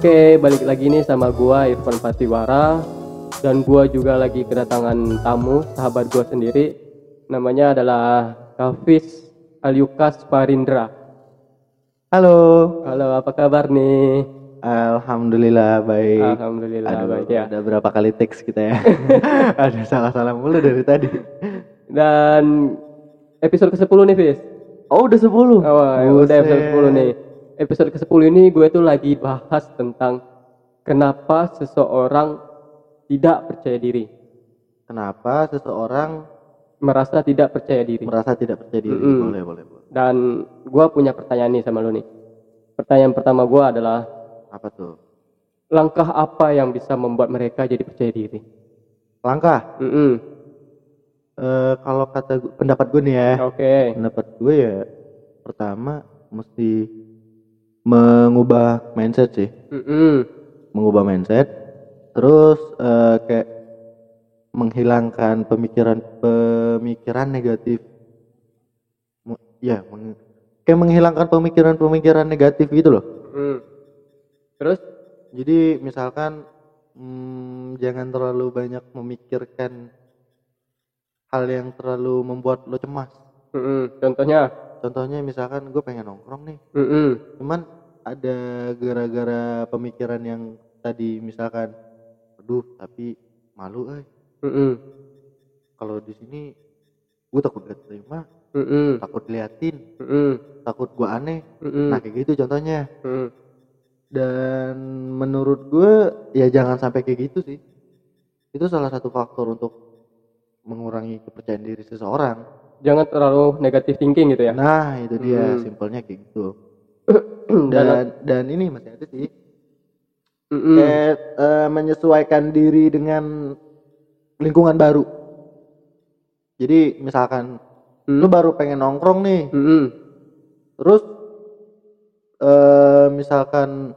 Oke, balik lagi nih sama gua Irfan Patiwara dan gua juga lagi kedatangan tamu sahabat gua sendiri. Namanya adalah Kafis Alyukas Parindra. Halo. Halo, apa kabar nih? Alhamdulillah baik. Alhamdulillah Aduh, baik ya. Udah berapa kali teks kita ya? Ada salah-salah mulu dari tadi. Dan episode ke-10 nih, Fis. Oh, udah 10. Oh, ya udah episode 10 nih. Episode ke-10 ini gue tuh lagi bahas tentang kenapa seseorang tidak percaya diri. Kenapa seseorang Merasa tidak percaya diri. merasa tidak percaya diri? Mm-mm. Boleh, boleh, boleh. Dan gua punya pertanyaan nih sama lu nih. Pertanyaan pertama gua adalah Apa tuh? langkah apa yang bisa membuat mereka jadi percaya diri? Langkah. Mm-mm. Eh, kalau kata pendapat gue nih ya, Oke. pendapat gue ya pertama mesti mengubah mindset sih. Mm-mm. mengubah mindset terus eh, kayak menghilangkan pemikiran pemikiran negatif ya meng- kayak menghilangkan pemikiran-pemikiran negatif gitu loh Mm. Terus? jadi misalkan hmm, jangan terlalu banyak memikirkan hal yang terlalu membuat lo cemas Mm-mm. Contohnya? Contohnya misalkan gue pengen nongkrong nih Mm-mm. cuman ada gara-gara pemikiran yang tadi misalkan aduh tapi malu eh Mm-mm. kalau di sini gue takut gak terima Mm-mm. takut liatin Mm-mm. takut gue aneh Mm-mm. nah kayak gitu contohnya Mm. dan menurut gue ya jangan sampai kayak gitu sih itu salah satu faktor untuk mengurangi kepercayaan diri seseorang Jangan terlalu negatif thinking gitu ya. nah itu dia Hmm. simpelnya kayak gitu Dan, dan dan ini masih ada sih Mm-mm. kayak eh, menyesuaikan diri dengan lingkungan baru. Jadi misalkan Mm. lu baru pengen nongkrong nih, Mm-mm. terus eh misalkan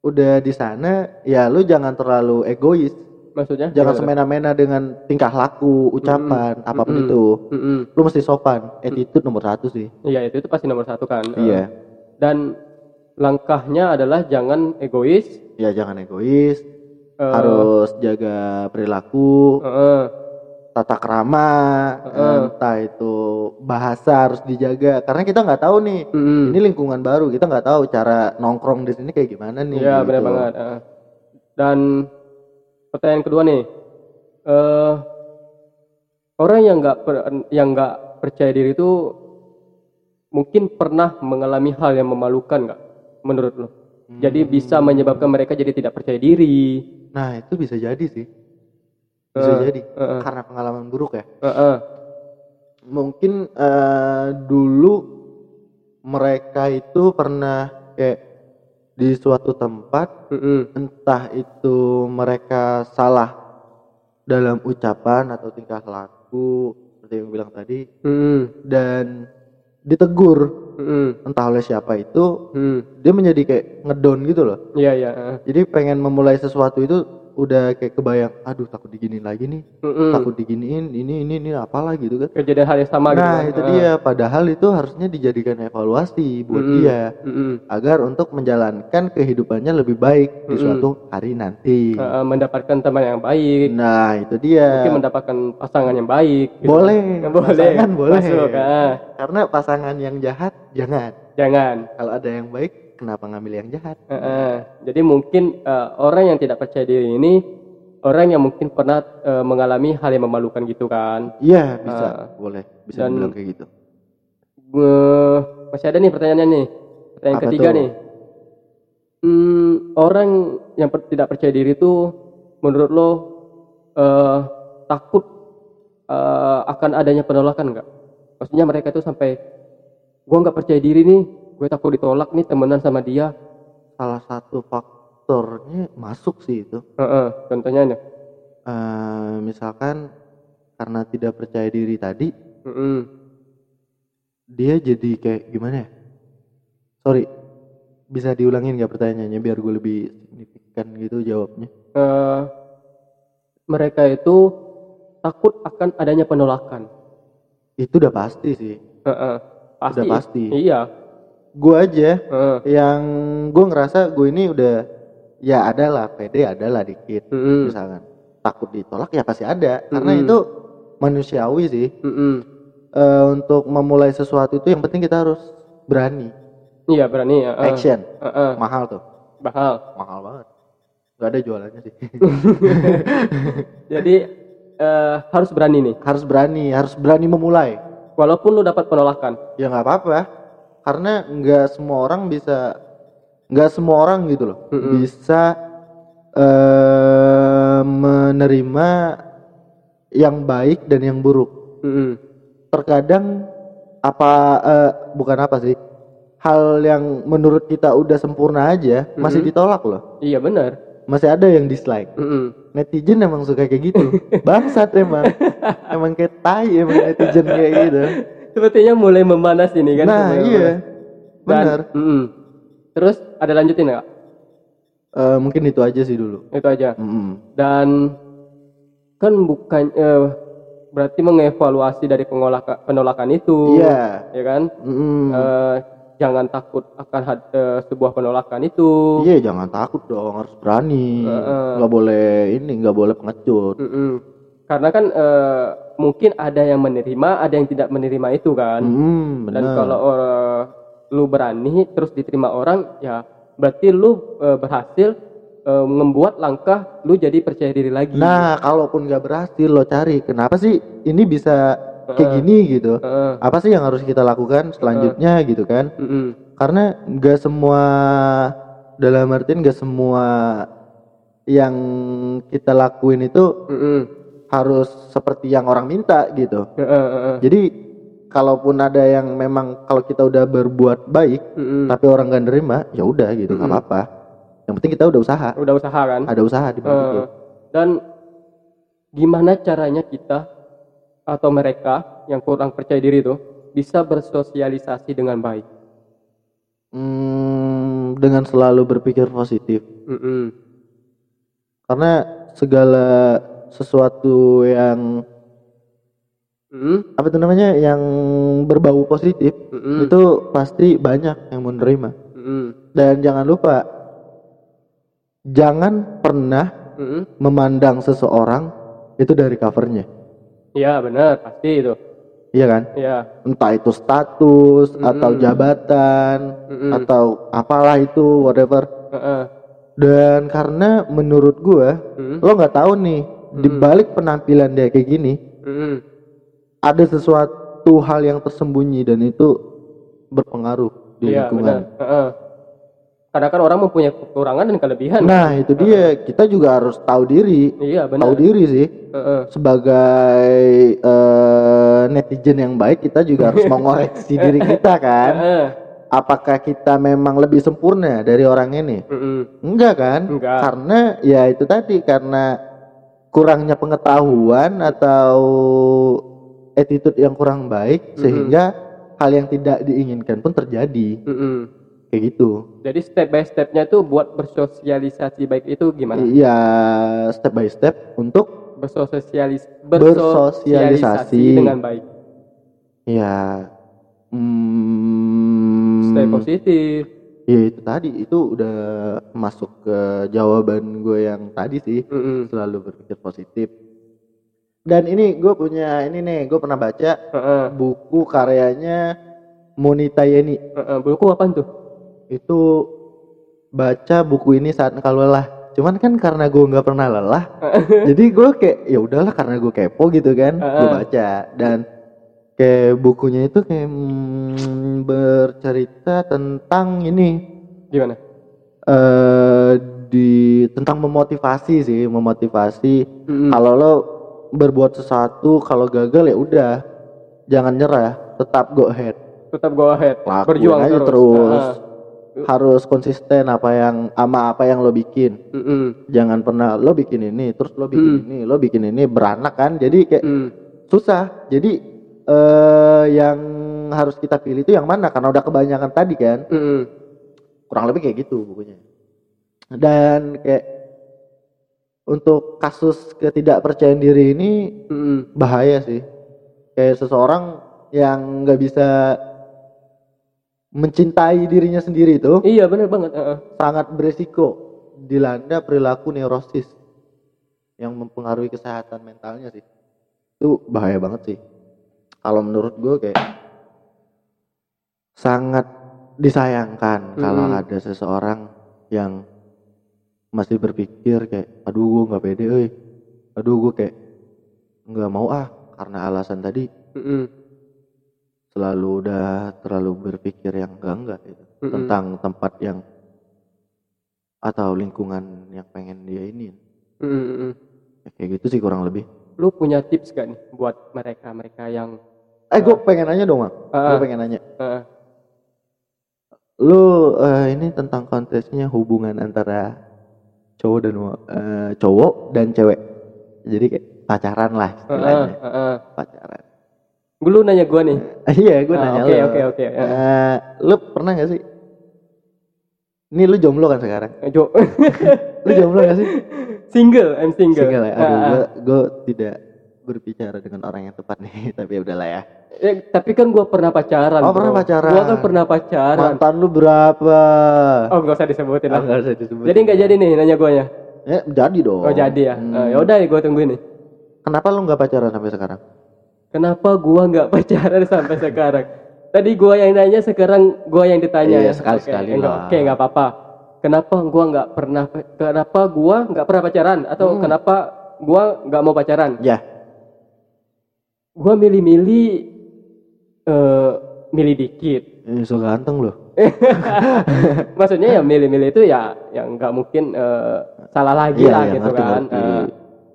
udah di sana, ya lu jangan terlalu egois, Maksudnya? jangan semena-mena dengan tingkah laku, ucapan, apa pun Mm-mm. itu. Mm-mm. Lu mesti sopan, attitude nomor satu sih. Iya itu itu pasti nomor satu kan. Iya, Dan langkahnya adalah jangan egois. ya jangan egois, eh, harus jaga perilaku, eh, tata krama, Heeh. entah itu bahasa harus dijaga karena kita nggak tahu nih mm-mm. ini lingkungan baru kita nggak tahu cara nongkrong di sini kayak gimana nih Iya gitu. benar banget. eh. Dan pertanyaan kedua nih, eh orang yang nggak yang nggak percaya diri itu mungkin pernah mengalami hal yang memalukan nggak menurut lo? Jadi Hmm. bisa menyebabkan mereka jadi tidak percaya diri. nah itu bisa jadi sih bisa Eh, jadi eh, eh. karena pengalaman buruk ya Eh, eh. mungkin eh, dulu mereka itu pernah kayak di suatu tempat Mm-mm. entah itu mereka salah dalam ucapan atau tingkah laku seperti yang bilang tadi Mm-mm. dan ditegur Mm-mm. entah oleh siapa itu Mm. dia menjadi kayak ngedon gitu loh Iya iya. eh. jadi pengen memulai sesuatu itu udah kayak kebayang aduh takut diginiin lagi nih Mm-mm. takut diginiin ini ini ini apalah gitu kan Kejadian hal yang sama gitu. nah kan. itu dia padahal itu harusnya dijadikan evaluasi buat Mm-mm. dia Mm-mm. agar untuk menjalankan kehidupannya lebih baik di suatu hari nanti eh, mendapatkan teman yang baik, nah itu dia mungkin mendapatkan pasangan yang baik. gitu. boleh boleh. pasangan boleh Masuk, ah. karena pasangan yang jahat jangan Jangan. kalau ada yang baik kenapa ngambil yang jahat Eh, eh. Jadi mungkin eh, orang yang tidak percaya diri ini orang yang mungkin pernah eh, mengalami hal yang memalukan gitu kan. iya bisa Ah. boleh bisa Dan- dibilang kayak gitu Eh, masih ada nih pertanyaannya nih. Pertanyaan Apa ketiga tuh? nih. Hmm, orang yang per- tidak percaya diri itu menurut lo eh, takut eh, akan adanya penolakan nggak? Maksudnya mereka itu sampai gua nggak percaya diri nih, gue takut ditolak nih temenan sama dia. salah satu faktornya masuk sih itu Eh, eh, contohnya nih. Eh, misalkan karena tidak percaya diri tadi Mm-mm. dia jadi kayak gimana ya sorry bisa diulangin gak pertanyaannya biar gue lebih signifikan gitu jawabnya Eh, mereka itu takut akan adanya penolakan. itu udah pasti sih Heeh, pasti. Udah pasti. Iya. Gue aja Heeh. yang gue ngerasa gue ini udah ya ada lah pede ada lah dikit Mm-mm. misalkan takut ditolak ya pasti ada karena Mm-mm. itu manusiawi sih Mm-mm. Eh, untuk memulai sesuatu itu yang penting kita harus berani Iya berani ya. Heeh. action Heeh. mahal tuh Mahal. mahal banget nggak ada jualannya sih Jadi eh, harus berani nih. harus berani harus berani memulai Walaupun lu dapat penolakan. ya nggak apa-apa karena nggak semua orang bisa nggak semua orang gitu loh Mm-mm. bisa eh menerima yang baik dan yang buruk Mm-mm. terkadang apa eh, bukan apa sih hal yang menurut kita udah sempurna aja masih Mm-mm. ditolak loh Iya benar. masih ada yang dislike Mm-mm. netizen emang suka kayak gitu bangsat emang emang kayak tai emang netizen kayak gitu Sepertinya mulai memanas ini kan. nah mulai iya memanas. Dan- benar Mm-mm. Terus ada lanjutin nggak? Eh, mungkin itu aja sih dulu Itu aja. Mm-mm. Dan kan bukan eh, berarti mengevaluasi dari pengolaka- penolakan itu. iya Ya kan? Mm-mm. Eh, jangan takut akan had- eh, sebuah penolakan itu. iya jangan takut dong harus berani Heeh. nggak boleh ini nggak boleh pengecut Mm-mm. Karena kan eh, mungkin ada yang menerima, ada yang tidak menerima itu kan. Mm, Dan kalau eh, lu berani terus diterima orang, ya berarti lu eh, berhasil eh, membuat langkah lu jadi percaya diri lagi. nah kalaupun nggak berhasil lo cari kenapa sih ini bisa kayak Heeh. gini gitu Heeh. apa sih yang harus kita lakukan selanjutnya gitu kan Mm-mm. karena nggak semua dalam artian nggak semua yang kita lakuin itu Mm-mm. Harus seperti yang orang minta gitu Heeh, heeh. jadi kalaupun ada yang memang kalau kita udah berbuat baik Mm-mm. tapi orang nggak nerima ya udah gitu nggak Mm-mm. apa-apa yang penting kita udah usaha Udah usaha kan? ada usaha di Eh, itu. dan gimana caranya kita atau mereka yang kurang percaya diri itu bisa bersosialisasi dengan baik? Hmm, dengan selalu berpikir positif Mm-mm. karena segala sesuatu yang Mm-mm. apa itu namanya yang berbau positif Mm-mm. itu pasti banyak yang menerima Mm-mm. dan jangan lupa jangan pernah Mm-mm. memandang seseorang itu dari covernya Iya benar pasti itu. iya kan Iya. entah itu status Mm-mm. atau jabatan Mm-mm. atau apalah itu whatever Heeh. dan karena menurut gua Mm-mm. lo nggak tahu nih di Mm-mm. balik penampilan dia kayak gini Mm-mm. ada sesuatu hal yang tersembunyi dan itu berpengaruh di benar. lingkungan Heeh. Karena kan orang mempunyai kekurangan dan kelebihan. nah itu dia kita juga harus tahu diri iya benar. tahu diri sih Heeh. sebagai eh, netizen yang baik kita juga harus mengoreksi diri kita kan Heeh. apakah kita memang lebih sempurna dari orang ini Mm-mm. enggak kan Enggak. karena ya itu tadi karena kurangnya pengetahuan atau attitude yang kurang baik Mhm. sehingga hal yang tidak diinginkan pun terjadi Mm-mm. kayak gitu Jadi step by stepnya tuh buat bersosialisasi baik itu gimana? iya step by step untuk Bersosialis Bersosialisasi. dengan baik. ya hmm, Stay positif. Ya itu tadi itu udah masuk ke jawaban gue yang tadi sih Mm-mm. selalu berpikir positif dan ini gue punya ini nih gue pernah baca Heeh. buku karyanya Monita Yeni Heeh. Buku apa tuh? itu baca buku ini saat engkau lelah cuman kan karena gue nggak pernah lelah jadi gue kayak ya udahlah karena gue kepo gitu kan gue Heeh. baca dan kayak bukunya itu kayak hmm, bercerita tentang ini Gimana? eh di tentang memotivasi sih memotivasi Mm-mm. kalau lo berbuat sesuatu kalau gagal ya udah jangan nyerah tetap go ahead Tetap go ahead. lakuin Berjuang aja terus. terus, Heeh. harus konsisten apa yang ama apa yang lo bikin Mm-mm. jangan pernah lo bikin ini terus lo bikin Hmm. ini lo bikin ini beranak kan jadi kayak Mm. susah jadi eh yang harus kita pilih itu yang mana karena udah kebanyakan tadi kan Mm-mm. kurang lebih kayak gitu bukunya dan kayak untuk kasus ketidakpercayaan diri ini Mm-mm. bahaya sih kayak seseorang yang nggak bisa mencintai dirinya sendiri itu iya bener banget Heeh. sangat beresiko dilanda perilaku neurosis yang mempengaruhi kesehatan mentalnya sih itu bahaya banget sih kalau menurut gue kayak sangat disayangkan kalau Mm-mm. ada seseorang yang masih berpikir kayak aduh gue nggak pede euy aduh gue kayak nggak mau ah karena alasan tadi Mm-mm. selalu udah terlalu berpikir yang enggak enggak gitu Mm-mm. tentang tempat yang atau lingkungan yang pengen dia ini. Ya, kayak gitu sih kurang lebih lu punya tips gak nih buat mereka mereka yang eh gue pengen nanya dong mak. Gue Heeh. pengen nanya. Heeh. lu eh, ini tentang konteksnya hubungan antara cowok dan eh, cowok dan cewek. Jadi kayak pacaran lah istilahnya. heeh. pacaran. Lu nanya gua nih? Iya gue Ah, nanya oke, lu. oke, oke. Eh, lu pernah gak sih? Ini lu jomblo kan sekarang? Eh, Jo lu jomblo gak sih? Single I'm single, single ya? Aduh Ah, gue gue tidak berbicara dengan orang yang tepat nih tapi ya udahlah ya. Eh, tapi kan gua pernah pacaran Oh, pernah pacaran. gua kan pernah pacaran. Mantan lu berapa? Oh nggak usah disebutin Ah, lah nggak usah disebut jadi nggak jadi nih nanya guanya ya? Jadi dong. Oh jadi ya? Hmm. Eh, ya udah gua tungguin nih. Kenapa lu nggak pacaran sampai sekarang? Kenapa gua nggak pacaran sampai sekarang? Tadi gua yang nanya sekarang gua yang ditanya Iya, ya. sekali-sekali Oke, enggak- lah. oke nggak apa-apa. Kenapa gua nggak pernah kenapa gua nggak pernah pacaran? Atau Hmm. kenapa gua nggak mau pacaran? Ya gua milih-milih eh milih dikit. Eh, so ganteng lu maksudnya ya milih-milih itu ya yang nggak mungkin eh, salah lagi Iya, lah iya, gitu ngerti, kan. ngerti. Eh,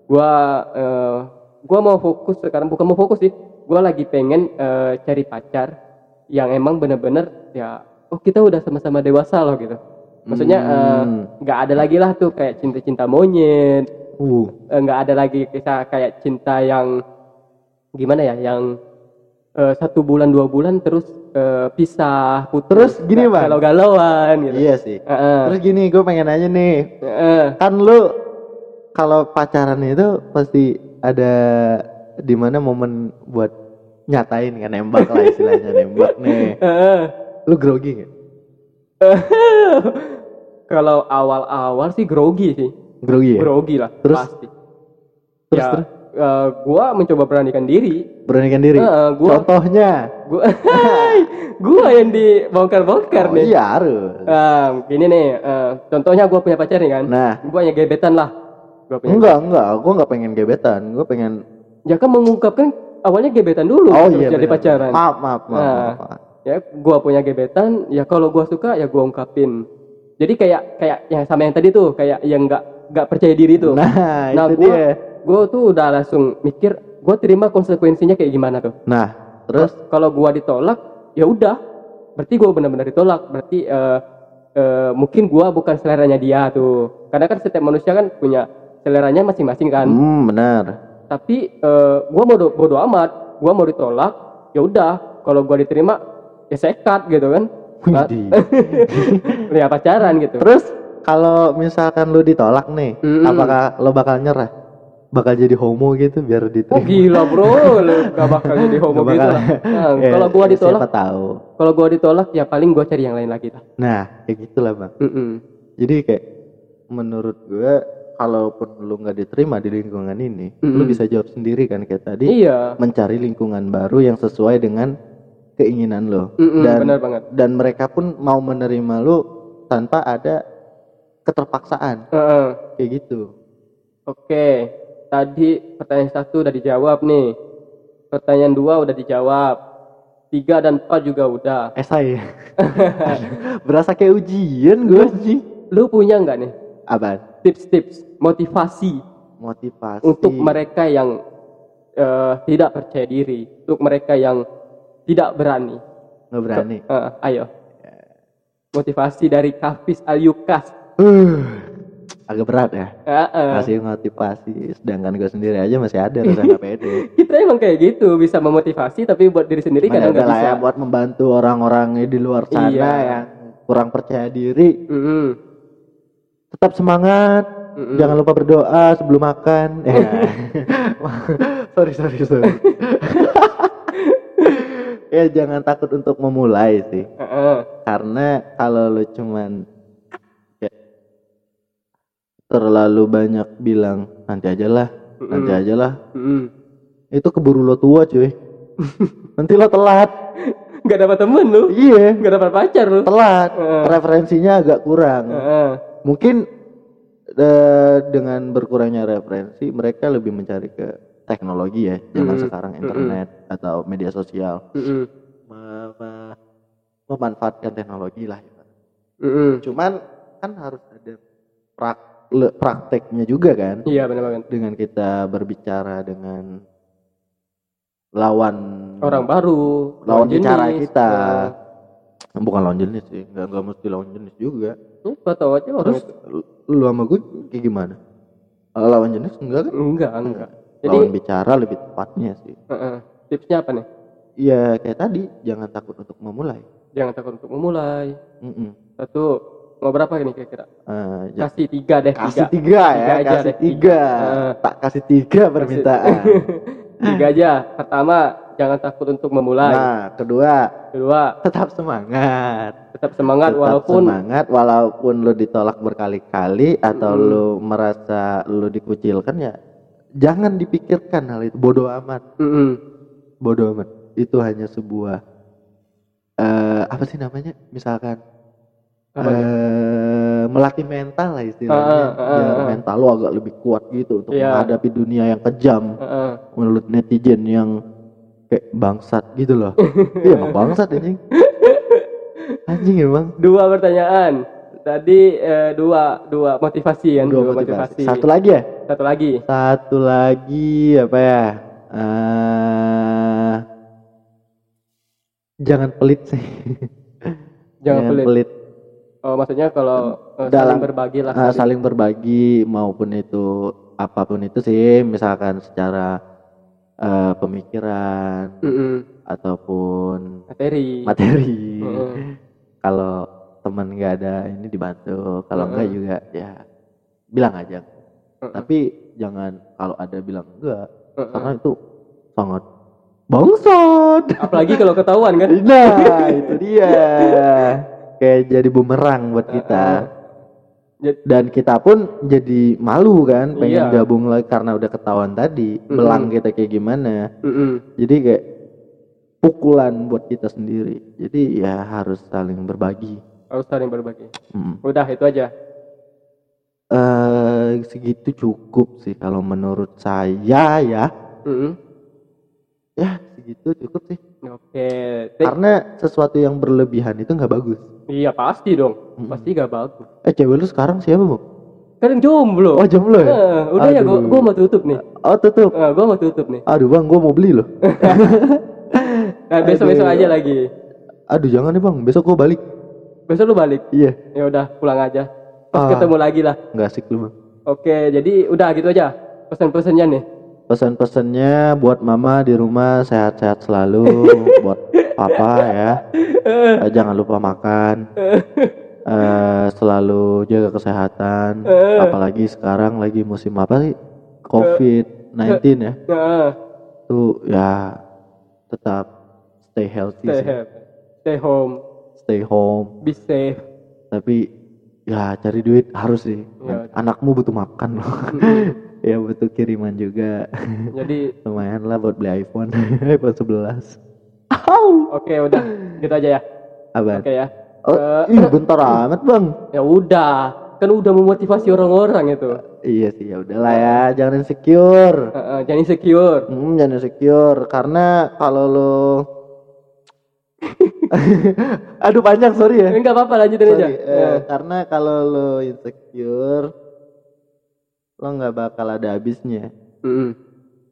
gua eh, gua mau fokus sekarang bukan mau fokus sih. Gua lagi pengen eh, cari pacar yang emang bener-bener ya oh kita udah sama-sama dewasa loh gitu. Maksudnya eh, Hmm. nggak ada lagi lah tuh kayak cinta-cinta monyet. Uh. Nggak ada lagi kisah kayak cinta yang gimana ya yang eh, satu bulan dua bulan terus eh, pisah putus Terus gini, Bang. galau-galauan gitu iya sih Heeh. terus gini gue pengen nanya nih Heeh. kan lu kalau pacaran itu pasti ada di mana momen buat nyatain kan nembak lah istilahnya nembak nih Heeh. lu grogi gak? kalau awal-awal sih grogi sih grogi ya grogi lah Terus? pasti Terus, ya terus? Eh, gua mencoba beranikan diri. Beranikan diri? Heeh, gua- contohnya? Gua gua yang dibongkar-bongkar oh, nih. Iya harus. Eh, gini nih eh, contohnya gua punya pacar nih kan? Nah. Gua hanya gebetan lah. Gua punya enggak enggak. Gue nggak pengen gebetan. Gue pengen ya kan mengungkapkan awalnya gebetan dulu oh iya jadi pacaran. Maaf maaf maaf, Nah. maaf, maaf. ya gua punya gebetan ya kalau gua suka ya gua ungkapin. Jadi kayak kayak yang sama yang tadi tuh kayak yang nggak nggak percaya diri tuh. Nah, nah itu gua dia gua tuh udah langsung mikir gua terima konsekuensinya kayak gimana tuh. Nah terus kalau gua ditolak ya udah. Berarti gua benar-benar ditolak. Berarti eh, eh, mungkin gua bukan seleranya dia tuh. Karena kan setiap manusia kan punya seleranya masing-masing kan. Hmm benar. Tapi eh, gua mau bodo, bodo amat. Gua mau ditolak ya udah. Kalau gua diterima ya sekat gitu kan. Widih. ya pacaran gitu. Terus kalau misalkan lu ditolak nih Mm-mm. apakah lo bakal nyerah bakal jadi homo gitu biar oh diterima gila bro. Lu gak bakal jadi homo Nggak gitu lah. Nah, Ya, kalau gua ditolak siapa tahu. kalau gua ditolak ya paling gua cari yang lain lagi lah. Nah kayak gitulah bang. Mm-mm. jadi kayak menurut gue kalaupun lu nggak diterima di lingkungan ini lu Mm-mm. bisa jawab sendiri kan kayak tadi iya. mencari lingkungan baru yang sesuai dengan keinginan lo Mm-mm, dan benar banget. dan mereka pun mau menerima lu tanpa ada keterpaksaan. Heeh. kayak gitu. Oke tadi pertanyaan satu udah dijawab nih. Pertanyaan dua udah dijawab. Tiga dan empat juga udah. Esai berasa kayak ujian gue sih lu punya nggak nih? Apa tips-tips motivasi. Motivasi. Untuk mereka yang eh, tidak percaya diri, untuk mereka yang tidak berani. nggak berani? Eh, ayo. Motivasi dari Kafis Alyukas. uh, agak berat ya Eh, eh. kasih motivasi sedangkan gue sendiri aja masih ada rasa nggak pede Kita emang kayak gitu, bisa memotivasi tapi buat diri sendiri kadang nggak bisa. ya buat membantu orang-orang di luar sana Iya. yang kurang percaya diri Mm-mm. tetap semangat Mm-mm. jangan lupa berdoa sebelum makan Eh. sorry sorry sorry ya jangan takut untuk memulai sih Heeh. karena kalau lu cuman terlalu banyak bilang nanti aja lah nanti Mm-mm. aja lah Mm-mm. itu keburu lo tua cuy nanti lo telat nggak dapat temen lu iya nggak dapat pacar lu telat Heeh. referensinya agak kurang Heeh. mungkin eh, dengan berkurangnya referensi mereka lebih mencari ke teknologi ya zaman Mm. sekarang internet atau media sosial me- memanfaatkan teknologi lah Mm-mm. cuman kan harus ada prak- le- prakteknya juga kan? Iya benar banget. Dengan kita berbicara dengan lawan orang baru lawan jenis. bicara kita. Nah, bukan lawan jenis sih nggak nggak mesti lawan jenis juga. Apa tahu aja orang terus lu sama gue kayak gimana? Eh, lawan jenis enggak kan? Enggak enggak. Jadi lawan bicara lebih tepatnya sih. Heeh. tipsnya apa nih? Iya kayak tadi jangan takut untuk memulai. Jangan takut untuk memulai. Mm-mm. satu mau berapa ini kira-kira? Eh, ja- kasih tiga deh kasih tiga. tiga ya Tiga kasih deh, tiga. Tiga. tak kasih tiga permintaan. Tiga aja. Pertama jangan takut untuk memulai. Nah kedua kedua tetap semangat. tetap semangat tetap walaupun semangat walaupun lu ditolak berkali-kali atau Mm. lu merasa lu dikucilkan ya jangan dipikirkan hal itu. Bodoh amat. Mm-mm. bodoh amat. Itu hanya sebuah eh apa sih namanya? Misalkan Eh melatih mental lah istilahnya. Ah, ah, biar ah. mental lu agak lebih kuat gitu untuk Iya. menghadapi dunia yang kejam. Heeh. menurut netizen yang kayak bangsat gitu loh. Iya emang bangsat anjing anjing emang. Dua pertanyaan. Tadi eh, dua dua motivasi kan? Dua motivasi. satu lagi ya? Satu lagi. Satu lagi apa ya? Eh jangan pelit sih. Jangan pelit oh maksudnya kalau eh, Dalam- saling berbagi lah Ah, saling berbagi maupun itu apa pun itu sih misalkan secara eh, pemikiran Mm-mm. ataupun materi materi Heeh. kalau teman nggak ada ini dibantu kalau enggak Heeh. juga ya bilang aja Heeh. tapi jangan kalau ada bilang enggak Heeh. karena itu sangat bangsat apalagi kalau ketahuan kan nah itu dia kayak jadi bumerang buat kita dan kita pun jadi malu kan pengen Iya. gabung lagi karena udah ketahuan tadi Mm-mm. belang kita kayak gimana Mm-mm. jadi kayak pukulan buat kita sendiri jadi ya harus saling berbagi harus saling berbagi Mm. udah itu aja eh segitu cukup sih kalau menurut saya ya Mm-mm. Ya segitu cukup sih. Oke Te- karena sesuatu yang berlebihan itu nggak bagus. Iya pasti dong. Mm-mm. pasti gak bagus. Eh cewek lu sekarang siapa bu? Kan jomblo. Oh jomblo ya? Eh, udah ya gua, Aduh. gua mau tutup nih. Oh tutup? Eh, gua mau tutup nih. Aduh bang gua mau beli loh. Nah besok besok Aduh. aja lagi. Aduh jangan nih bang. Besok gua balik. Besok lu balik? Iya. Ya udah pulang aja. Pas Ah. ketemu lagi lah. Nggak asik lu bang. Oke jadi udah gitu aja pesan-pesannya nih pesan-pesannya buat mama di rumah sehat-sehat selalu buat papa ya. Eh, jangan lupa makan. Eh, selalu jaga kesehatan. Apalagi sekarang lagi musim apa sih? Covid 19 ya. Tuh ya tetap stay healthy stay sih. stay home. Stay home. Be safe. Tapi ya cari duit harus sih. Ya. anakmu butuh makan loh ya butuh kiriman juga. Jadi lumayan lah buat beli iPhone iPhone 11 oke udah. Gitu aja ya. Abang. oke ya. Oh, Eh, ih bentar amat bang. ya udah. Kan udah memotivasi orang-orang itu. Iya sih ya udahlah ya, jangan insecure. Eh, eh, jangan insecure. Hmm, jangan insecure. Karena kalau lo Aduh panjang sorry ya. enggak apa-apa lanjutin aja. Sorry, eh, karena kalau lo insecure lo nggak bakal ada habisnya. Mm-mm.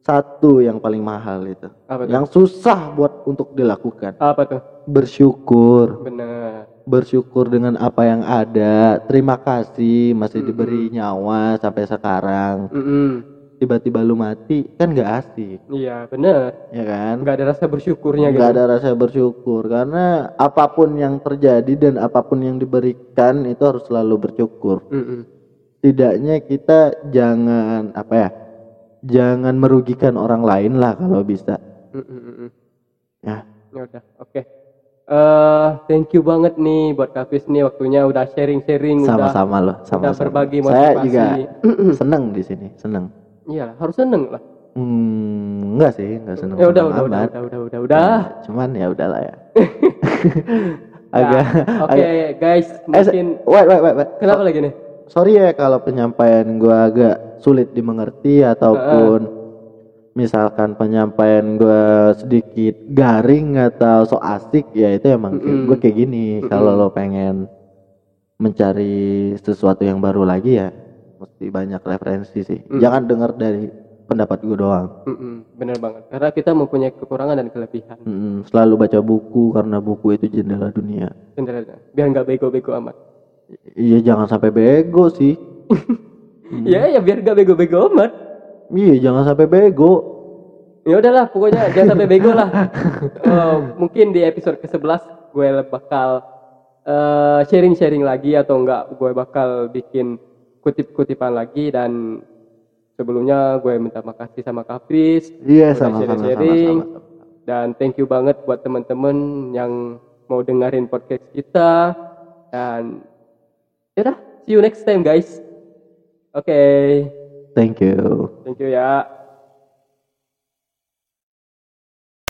Satu yang paling mahal itu, apa tuh yang susah buat untuk dilakukan, apa tuh bersyukur. benar bersyukur dengan apa yang ada. Terima kasih masih Mm-mm. diberi nyawa sampai sekarang. Mm-mm. Tiba-tiba lu mati kan nggak asik, iya benar ya kan? nggak ada rasa bersyukurnya gitu Nggak ada rasa bersyukur karena apa pun yang terjadi dan apa pun yang diberikan itu harus selalu bersyukur. Mm-mm. Tidaknya kita jangan apa ya? Jangan merugikan orang lain lah kalau bisa. Mm-mm. Ya, Ya udah, oke. Eh, thank you banget nih buat Kafis nih waktunya udah sharing-sharing, udah Sama-sama loh, sama-sama. berbagi Saya motivasi. juga seneng di sini, seneng. Iya, harus seneng lah. Hmm, enggak sih, enggak seneng. Ya udah, udah, udah, udah, udah, udah, udah. Cuman ya udahlah ya. Nah, agak Oke, agak- guys, eh, mungkin wait, wait, wait, wait. kenapa lagi nih? Sorry ya kalau penyampaian gua agak sulit dimengerti ataupun misalkan penyampaian gua sedikit garing atau so asik ya itu emang Mm-mm. gue kayak gini kalau lo pengen mencari sesuatu yang baru lagi ya mesti banyak referensi sih Mm. jangan dengar dari pendapat gue doang Mm-mm, bener banget. Karena kita mempunyai kekurangan dan kelebihan. Mm-mm, selalu baca buku karena buku itu jendela dunia Sebenarnya, biar nggak bego-bego amat. Iya jangan sampai bego sih Ya, ya biar nggak bego-bego amat. iya jangan sampai bego Ya udahlah, pokoknya jangan sampai bego lah. Eh, mungkin di episode ke-11 gue bakal eh, sharing-sharing lagi atau enggak gue bakal bikin kutip-kutipan lagi dan sebelumnya gue minta makasih sama Kafis iya Udah sama-sama sharing-sharing. sama-sama dan thank you banget buat teman-teman yang mau dengerin podcast kita dan ya udah see you next time guys. Oke, thank you thank you ya.